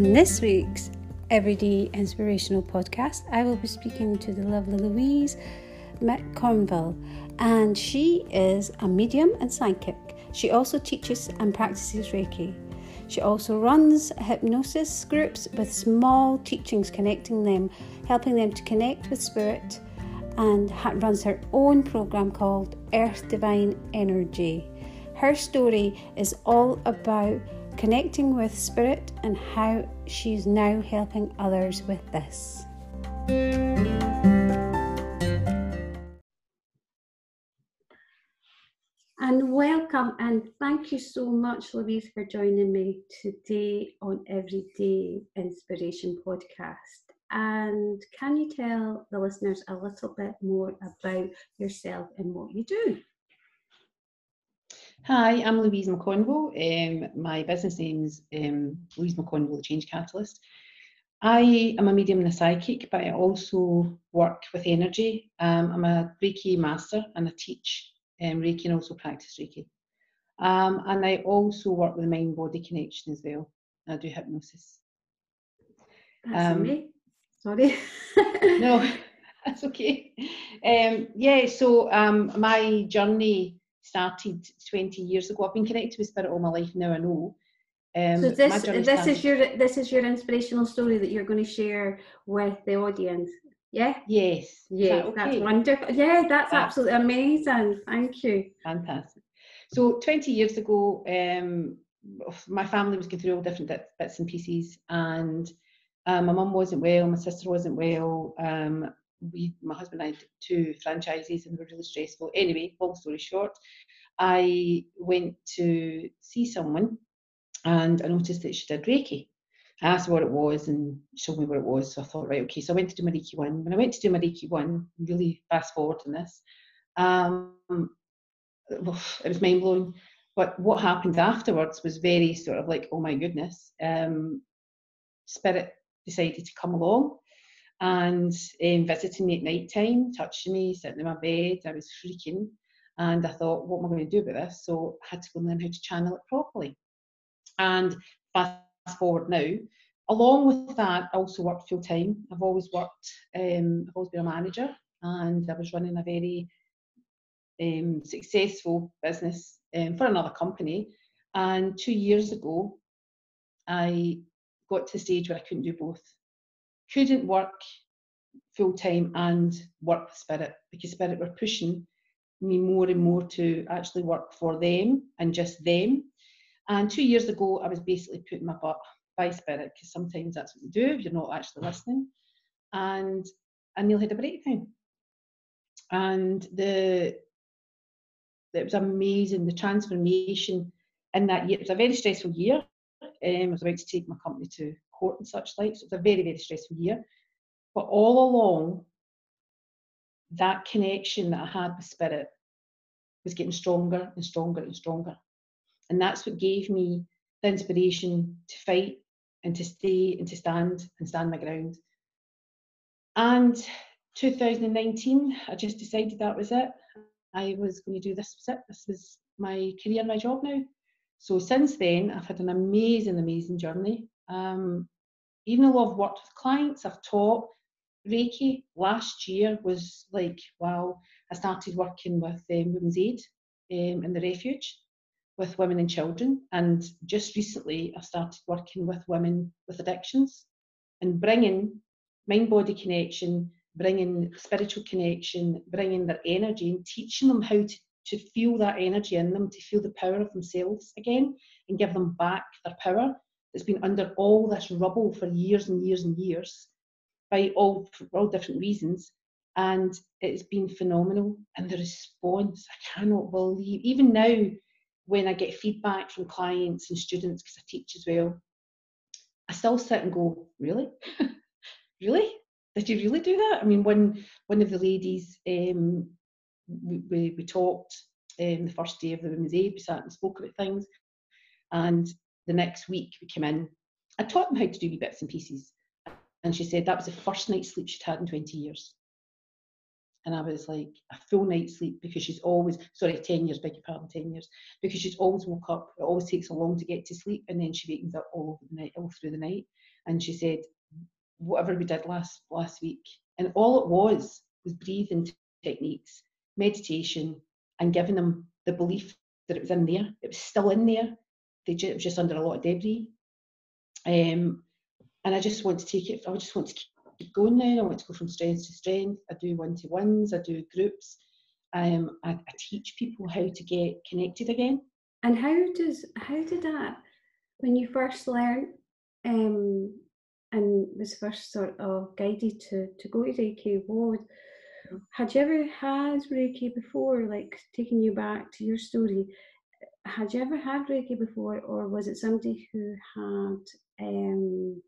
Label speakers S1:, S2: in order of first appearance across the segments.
S1: In this week's Everyday Inspirational podcast, I will be speaking to the lovely Louise McConville, and she is a medium and psychic. She also teaches and practices Reiki. She also runs hypnosis groups with small teachings connecting them, helping them to connect with spirit, and runs her own program called Earth Divine Energy. Her story is all about connecting with spirit and how she's now helping others with this. And welcome, and thank you so much, Louise, for joining me today on Everyday Inspiration Podcast. And can you tell the listeners a little bit more about yourself and what you do?
S2: Hi, I'm Louise McConville. Um, my business name is um, Louise McConville, the Change Catalyst. I am a medium and a psychic, but I also work with energy. Um, I'm a Reiki master and I teach um, Reiki and also practice Reiki. Um, and I also work with mind body connection as well. I do hypnosis.
S1: That's um, me. Sorry.
S2: no, that's okay. Um, yeah, so um, my journey started 20 years ago. I've been connected with spirit all my life now. I know.
S1: Um, so this this is your this is your inspirational story that you're going to share with the audience. Yeah.
S2: Yes.
S1: Yeah. That okay? That's wonderful. Yeah, that's absolutely amazing. Thank you.
S2: Fantastic. So 20 years ago, um, my family was going through all different bits and pieces, and um, my mum wasn't well, my sister wasn't well. Um, we, my husband and I two franchises and they were really stressful. Anyway, long story short, I went to see someone and I noticed that she did Reiki. I asked what it was and showed me what it was. So I thought, right, okay. So I went to do my Reiki one. When I went to do my Reiki one, really fast forward in this, um, it was mind blowing. But what happened afterwards was very sort of like, oh my goodness. Um, spirit decided to come along and um, visiting me at night time, touching me, sitting in my bed. I was freaking. And I thought, what am I going to do about this? So I had to go and learn how to channel it properly. And fast forward now, along with that, I also worked full time. I've always worked, um, I've always been a manager, and I was running a very um, successful business um, for another company. And two years ago, I got to the stage where I couldn't do both. Couldn't work full time and work with Spirit because Spirit were pushing me more and more to actually work for them and just them. And two years ago, I was basically putting my butt by Spirit because sometimes that's what you do if you're not actually listening. And I nearly had a breakdown. And the it was amazing the transformation in that year. It was a very stressful year. Um, I was about to take my company to court and such like, so it's a very, very stressful year. But all along, that connection that I had with spirit was getting stronger and stronger and stronger. And that's what gave me the inspiration to fight and to stay and to stand and stand my ground. And 2019, I just decided that was it. I was going to do this was it. This was my career, my job now. So since then, I've had an amazing, amazing journey. Um, even though I've worked with clients, I've taught Reiki. Last year was like, wow, I started working with um, Women's Aid um, in the refuge with women and children. And just recently, I started working with women with addictions and bringing mind body connection, bringing spiritual connection, bringing their energy and teaching them how to to feel that energy in them, to feel the power of themselves again and give them back their power that's been under all this rubble for years and years and years by all, for all different reasons. And it's been phenomenal. And the response, I cannot believe, even now, when I get feedback from clients and students, because I teach as well, I still sit and go, really? really? Did you really do that? I mean, one one of the ladies um, we, we, we talked um, the first day of the Women's Aid, we sat and spoke about things. And the next week we came in. I taught them how to do wee bits and pieces. And she said that was the first night's sleep she'd had in 20 years. And I was like, a full night's sleep because she's always, sorry, 10 years, beg your pardon, 10 years, because she's always woke up. It always takes so long to get to sleep. And then she wakens up all, the night, all through the night. and she said, whatever we did last last week, and all it was was breathing techniques, meditation, and giving them the belief that it was in there. It was still in there. They was just under a lot of debris. Um, and I just want to take it. I just want to keep going now. I want to go from strength to strength. I do one to ones. I do groups. Um, I, I teach people how to get connected again.
S1: And how does how did that when you first learned um, and was first sort of guided to to go to Reiki? What had you ever had Reiki before, like taking you back to your story? Had you ever had Reiki before, or was it somebody who had um,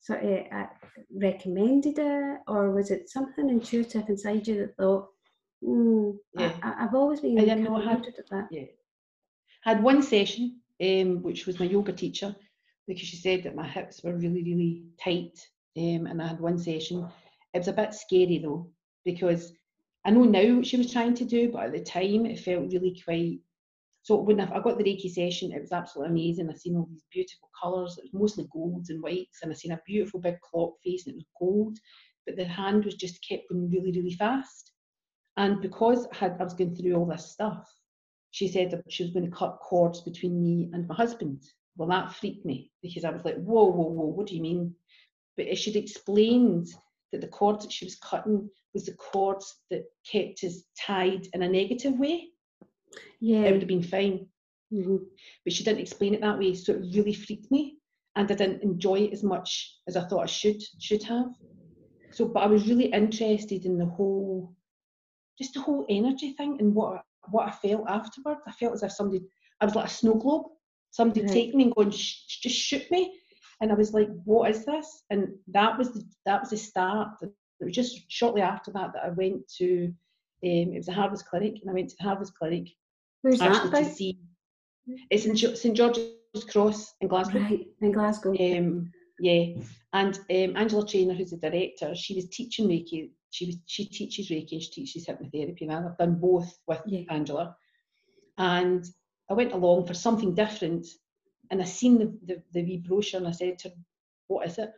S1: sort of uh, recommended it, or was it something intuitive inside you that thought, mm, yeah. I, have always been I didn't know
S2: had, that. Yeah. had one session, um, which was my yoga teacher, because she said that my hips were really, really tight, um, and I had one session. It was a bit scary though, because I know now what she was trying to do, but at the time it felt really quite. So when I, got the Reiki session, it was absolutely amazing. I seen all these beautiful colours. It was mostly golds and whites, and I seen a beautiful big clock face, and it was gold. But the hand was just kept going really, really fast. And because I, had, I was going through all this stuff, she said that she was going to cut cords between me and my husband. Well, that freaked me because I was like, whoa, whoa, whoa, what do you mean? But she'd explained that the cords that she was cutting was the cords that kept us tied in a negative way, yeah. it would have been fine. Mm-hmm. But she didn't explain it that way, so it really freaked me, and I didn't enjoy it as much as I thought I should should have. So, but I was really interested in the whole, just the whole energy thing and what what I felt afterwards. I felt as if somebody, I was like a snow globe. Somebody right. take me and go and sh- just shoot me, and I was like, "What is this?" And that was the that was the start it was just shortly after that that I went to, um, it was a Harvest Clinic, and I went to the Harvest Clinic
S1: Where's that to see.
S2: It's in St George's Cross in Glasgow.
S1: Right, in Glasgow.
S2: Um, yeah, and um, Angela Trainer, who's the director, she was teaching Reiki. She was she teaches Reiki and she teaches hypnotherapy, and I've done both with yeah. Angela. And I went along for something different, and I seen the, the the wee brochure, and I said to her, "What is it?"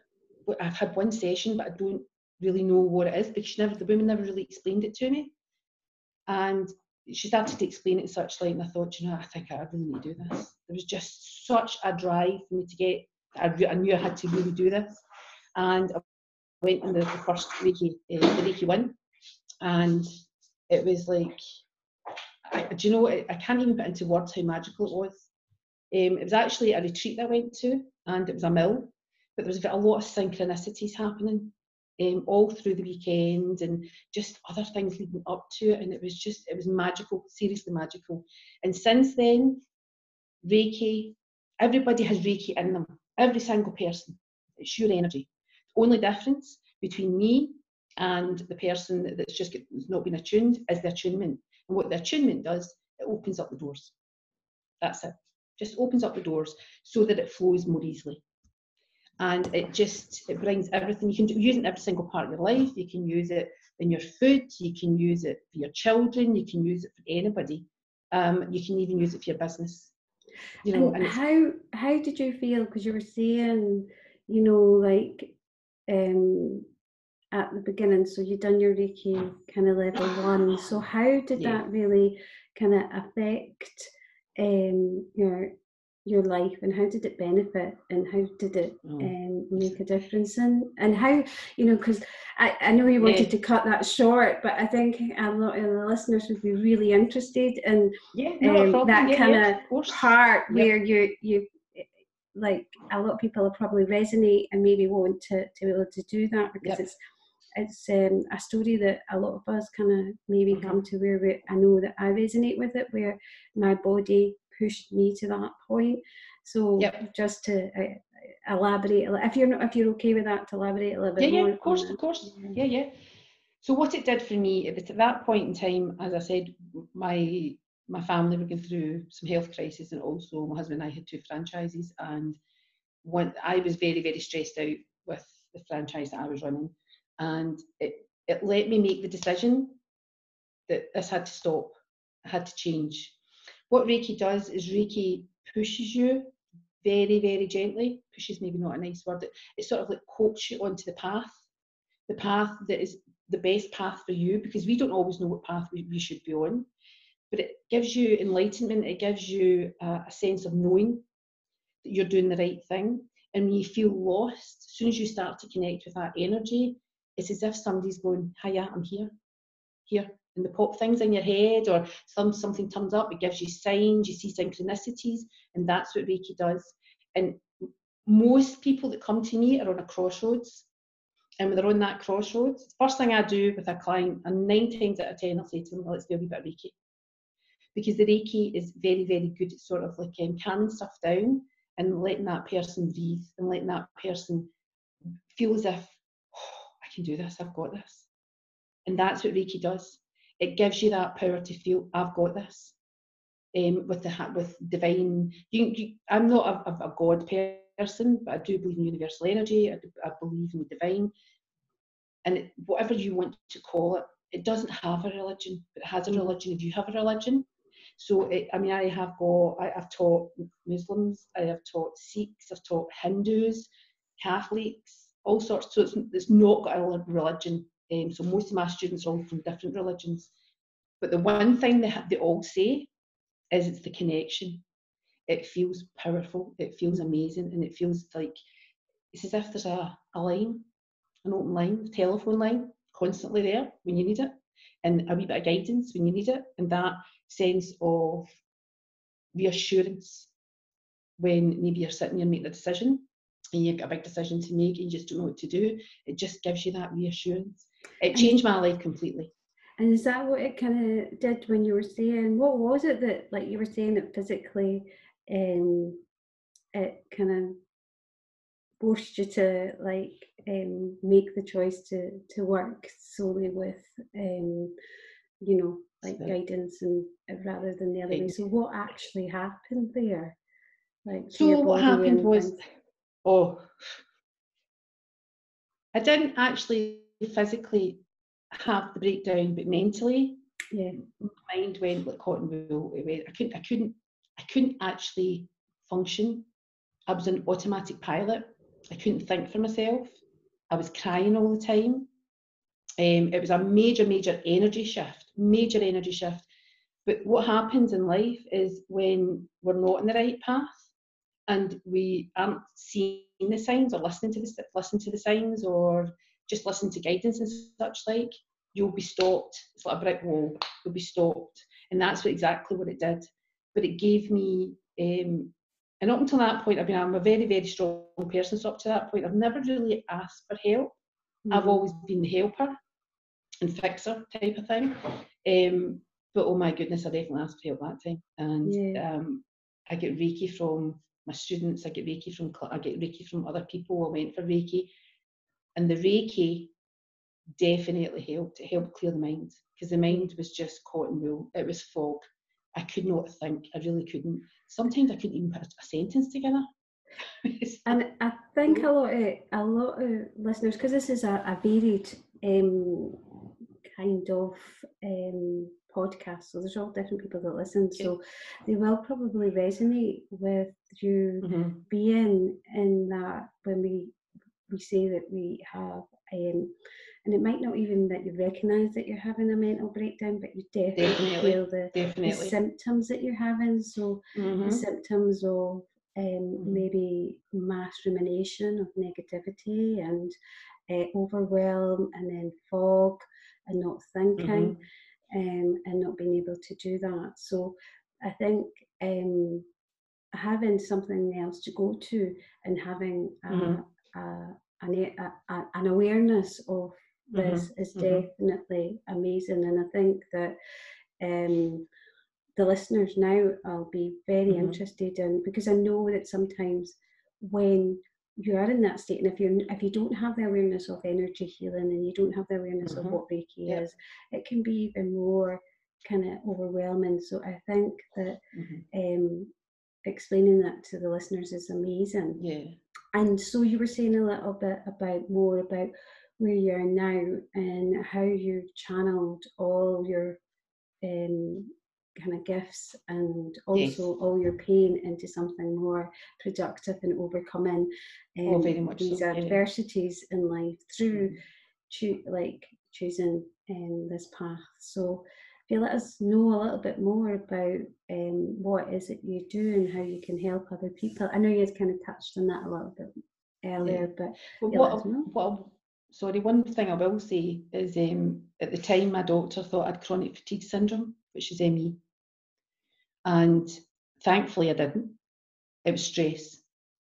S2: I've had one session, but I don't really know what it is because she never, the woman never really explained it to me. And she started to explain it in such light, and I thought, you know, I think I really need to do this. There was just such a drive for me to get. I, I knew I had to really do this, and I went in the, the first Reiki, uh, the Reiki one, and it was like, I, do you know, I, I can't even put into words how magical it was. Um, it was actually a retreat I went to, and it was a mill, but there was a lot of synchronicities happening um, all through the weekend and just other things leading up to it. And it was just, it was magical, seriously magical. And since then, Reiki, everybody has Reiki in them, every single person. It's your energy. The only difference between me and the person that's just not been attuned is the attunement. And what the attunement does, it opens up the doors. That's it. Just opens up the doors so that it flows more easily and it just it brings everything you can use it in every single part of your life. You can use it in your food you can use it for your children you can use it for anybody. Um, you can even use it for your business.
S1: You know and, and how how did you feel? Because you were saying you know like um at the beginning so you've done your reiki kind of level one. So how did yeah. that really kind of affect um your your life and how did it benefit and how did it mm. um, make a difference and and how you know because I, I know you wanted yeah. to cut that short but I think a lot of the listeners would be really interested in
S2: yeah, no,
S1: um, that yeah, kind yeah, of part where you you like a lot of people will probably resonate and maybe want to, to be able to do that because yep. it's it's um, a story that a lot of us kind of maybe mm-hmm. come to where we, I know that I resonate with it where my body pushed me to that point. So yep. just to uh, elaborate, if you're not, if you're okay with that, to elaborate a little bit
S2: yeah,
S1: more.
S2: Yeah, of course, of course. Yeah, yeah. So what it did for me, it was at that point in time, as I said, my my family were going through some health crisis, and also my husband and I had two franchises, and one I was very very stressed out with the franchise that I was running, and it it let me make the decision that this had to stop, had to change what Reiki does is Reiki pushes you very, very gently, pushes maybe not a nice word, it, sort of like coaches you onto the path, the path that is the best path for you, because we don't always know what path we, we should be on. But it gives you enlightenment, it gives you a, a sense of knowing that you're doing the right thing. And when you feel lost, as soon as you start to connect with that energy, it's as if somebody's going, Hiya, I'm here, here. And the pop things in your head or some something turns up, it gives you signs, you see synchronicities, and that's what Reiki does. And most people that come to me are on a crossroads. And when they're on that crossroads, first thing I do with a client, and nine times out of ten, I'll say to them, well, let's do a wee bit of Reiki. Because the Reiki is very, very good at sort of like um, calming stuff down and letting that person breathe and letting that person feel as if, oh, I can do this, I've got this. And that's what Reiki does. It gives you that power to feel, I've got this. Um, with the with divine, you, you, I'm not a, a, God person, but I do believe in universal energy. I, I believe in the divine, and it, whatever you want to call it, it doesn't have a religion, but it has a religion. If you have a religion, so, it, I mean, I have got, I, have taught Muslims, I have taught Sikhs, I've taught Hindus, Catholics, all sorts. So it's, it's not got a religion. Um, so most of my students are all from different religions. But the one thing they, they all say is it's the connection. It feels powerful, it feels amazing, and it feels like it's as if there's a, a line, an open line, a telephone line, constantly there when you need it, and a wee bit of guidance when you need it. And that sense of reassurance when maybe you're sitting there making a decision and you've got a big decision to make and you just don't know what to do. It just gives you that reassurance. It changed my life completely.
S1: And is that what it kind of did when you were saying, what was it that, like you were saying, that physically um, it kind of forced you to like um, make the choice to to work solely with um, you know like so, guidance and uh, rather than the other way. So what actually happened there?
S2: Like so what happened was oh I didn't actually physically have the breakdown, but mentally,
S1: yeah,
S2: my mind went like cotton wool. I couldn't, I couldn't, I couldn't actually function. I was an automatic pilot. I couldn't think for myself. I was crying all the time. Um, it was a major, major energy shift, major energy shift. But what happens in life is when we're not in the right path and we aren't seeing the signs or listening to the listen to the signs or just listen to guidance and such like, you'll be stopped. It's like a brick wall. You'll be stopped, and that's what, exactly what it did. But it gave me, um, and up until that point, I mean, I'm a very, very strong person. So up to that point, I've never really asked for help. Mm-hmm. I've always been the helper and fixer type of thing. Um, but oh my goodness, I definitely asked for help that time. And yeah. um, I get Reiki from my students, I get Reiki from I get Reiki from other people. I went for Reiki. And the Reiki definitely helped. It helped clear the mind because the mind was just cotton wool. It was fog. I could not think. I really couldn't. Sometimes I couldn't even put a sentence together.
S1: and I think a lot of a lot of listeners, because this is a, a varied um, kind of um, podcast, so there's all different people that listen, so they will probably resonate with you mm-hmm. being in that when we we say that we have um, and it might not even that you recognise that you're having a mental breakdown, but you definitely, definitely feel the, definitely. the, symptoms that you're having. So mm-hmm. the symptoms of um, mm-hmm. maybe mass rumination of negativity and uh, overwhelm and then fog and not thinking mm-hmm. um, and not being able to do that. So I think um, having something else to go to and having a, mm-hmm. A, an, a, an awareness of this mm-hmm. is mm-hmm. definitely amazing. And I think that um, the listeners now I'll be very mm-hmm. interested in because I know that sometimes when you are in that state and if you if you don't have the awareness of energy healing and you don't have the awareness mm-hmm. of what reiki yep. is it can be even more kind of overwhelming so i think that mm-hmm. um, explaining that to the listeners is amazing
S2: yeah
S1: and so you were saying a little bit about more about where you are now and how you've channeled all your um, kind of gifts and also yes. all your pain into something more productive and overcoming
S2: um, oh, very much
S1: these
S2: so,
S1: adversities yeah. in life through mm-hmm. cho- like choosing um, this path. So if you let us know a little bit more about um, what is it you do and how you can help other people. I know you guys kind of touched on that a little bit earlier, yeah. but
S2: what, what, sorry, one thing I will say is um, at the time my doctor thought I had chronic fatigue syndrome, which is ME. And thankfully I didn't. It was stress.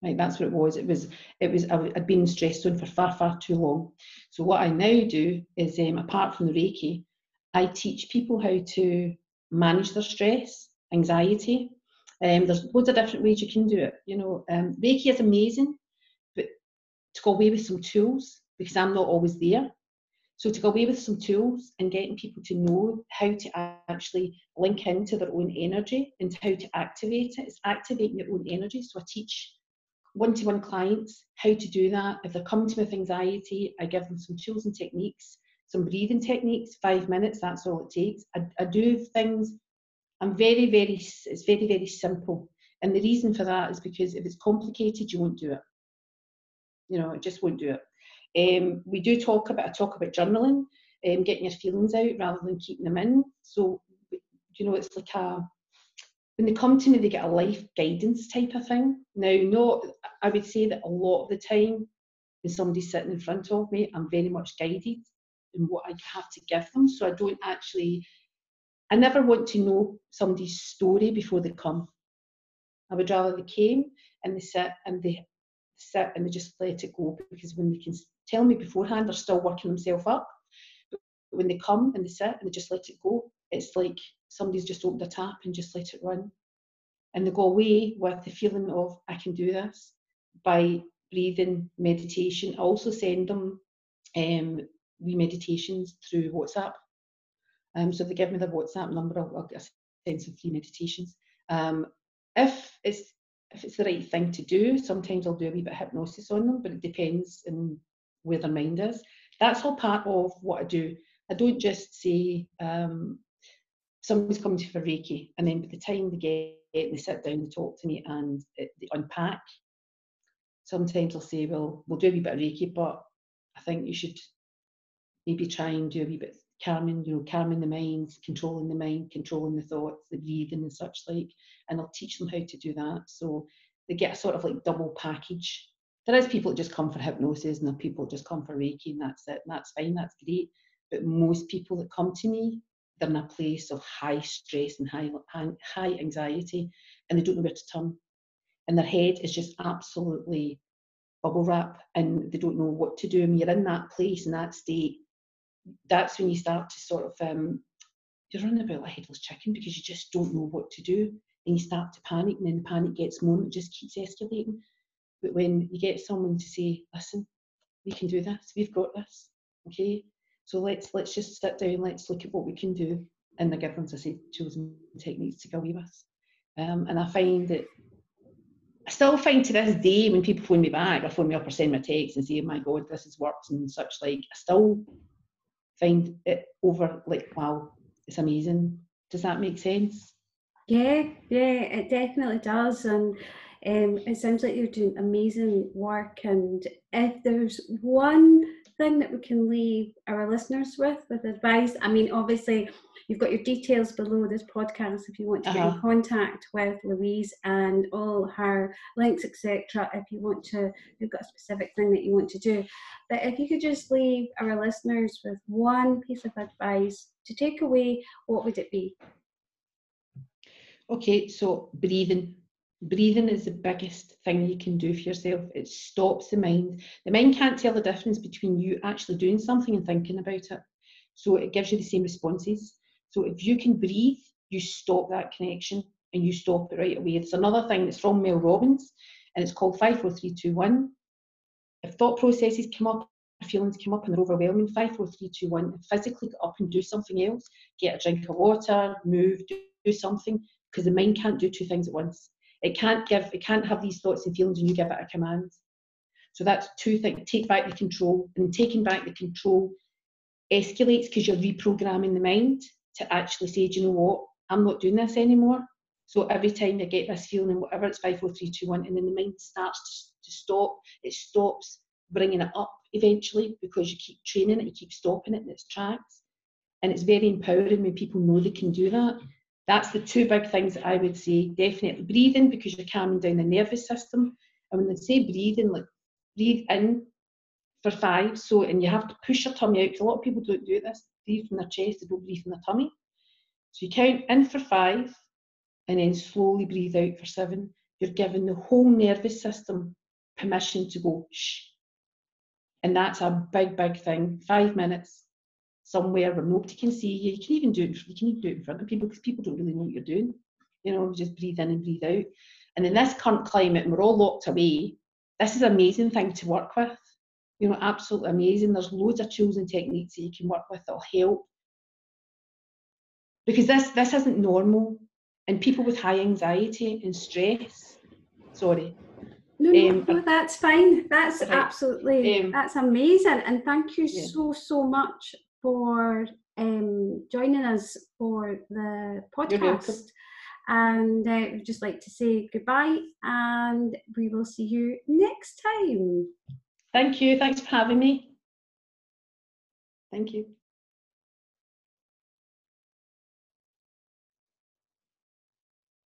S2: Right, that's what it was. It was, it was. I'd been stressed zone for far, far too long. So what I now do is, um, apart from the Reiki, I teach people how to manage their stress, anxiety. Um, there's loads of different ways you can do it. You know, um, Reiki is amazing, but to go away with some tools because I'm not always there. So to go away with some tools and getting people to know how to actually link into their own energy and how to activate it. It's activating your own energy. So I teach one-to-one clients how to do that. If they're coming to me with anxiety, I give them some tools and techniques, some breathing techniques, five minutes, that's all it takes. I, I do things, I'm very, very, it's very, very simple. And the reason for that is because if it's complicated, you won't do it. You know, it just won't do it. Um, we do talk about I talk about journaling, um, getting your feelings out rather than keeping them in. So you know, it's like a when they come to me, they get a life guidance type of thing. Now, not I would say that a lot of the time when somebody's sitting in front of me, I'm very much guided what I have to give them. So I don't actually I never want to know somebody's story before they come. I would rather they came and they sit and they sit and they just let it go because when they can tell me beforehand they're still working themselves up. But when they come and they sit and they just let it go, it's like somebody's just opened a tap and just let it run. And they go away with the feeling of, I can do this by breathing, meditation. I also send them um, wee meditations through WhatsApp. Um, so they give me the WhatsApp number, I'll, I'll send some free meditations. Um, if it's if it's the right thing to do, sometimes I'll do a wee bit of hypnosis on them, but it depends on where their mind is. That's all part of what I do. I don't just say um, somebody's coming to for Reiki, and then by the time they get they sit down, they talk to me, and it, they unpack. Sometimes I'll say, "Well, we'll do a wee bit of Reiki, but I think you should maybe try and do a wee bit calming, you know, calming the mind, controlling the mind, controlling the thoughts, the breathing and such like." And I'll teach them how to do that. So they get a sort of like double package there is people that just come for hypnosis and there people that just come for Reiki and that's it, and that's fine, that's great. But most people that come to me, they're in a place of high stress and high, high anxiety and they don't know where to turn. And their head is just absolutely bubble wrap and they don't know what to do. And you're in that place, in that state, that's when you start to sort of, um, you're running about like headless chicken because you just don't know what to do. And you start to panic, and then the panic gets more, and it just keeps escalating. But when you get someone to say, listen, we can do this, we've got this, okay? So let's let's just sit down, let's look at what we can do. And the as I say, and techniques to go with us. Um, and I find that I still find to this day when people phone me back or phone me up or send me a text and say, oh my God, this has worked and such like, I still find it over like, wow, it's amazing. Does that make sense?
S1: Yeah, yeah, it definitely does. And um, it sounds like you're doing amazing work. And if there's one thing that we can leave our listeners with, with advice, I mean, obviously, you've got your details below this podcast if you want to uh-huh. get in uh-huh. contact with Louise and all her links, etc. If you want to, you've got a specific thing that you want to do. But if you could just leave our listeners with one piece of advice to take away, what would it be?
S2: Okay, so breathing breathing is the biggest thing you can do for yourself. It stops the mind. The mind can't tell the difference between you actually doing something and thinking about it. So it gives you the same responses. So if you can breathe, you stop that connection and you stop it right away. It's another thing that's from Mel Robbins and it's called 54321. If thought processes come up, feelings come up and they're overwhelming, 54321, physically get up and do something else. Get a drink of water, move, do, do something, because the mind can't do two things at once. It can't give, it can't have these thoughts and feelings and you give it a command. So that's two things. Take back the control. And taking back the control escalates because you're reprogramming the mind to actually say, do you know what? I'm not doing this anymore. So every time you get this feeling, whatever it's five, four, three, two, one, and then the mind starts to stop, it stops bringing it up eventually because you keep training it, you keep stopping it in its tracks. And it's very empowering when people know they can do that. That's the two big things that I would say. Definitely breathing because you're calming down the nervous system. And when they say breathing, like breathe in for five. So, and you have to push your tummy out because a lot of people don't do this. Breathe from their chest, they don't breathe from their tummy. So you count in for five and then slowly breathe out for seven. You're giving the whole nervous system permission to go shh. And that's a big, big thing. Five minutes somewhere where nobody can see you. You can even do it. You can even do it in front of people because people don't really know what you're doing. You know, just breathe in and breathe out. And in this current climate, and we're all locked away. This is an amazing thing to work with. You know, absolutely amazing. There's loads of tools and techniques that you can work with that'll help. Because this this isn't normal, and people with high anxiety and stress. Sorry,
S1: no, no, um, no, that's fine. That's absolutely um, that's amazing, and thank you yeah. so so much for um, joining us for the podcast. And uh, we'd just like to say goodbye, and we will see you next time.
S2: Thank you. Thanks for having me. Thank you.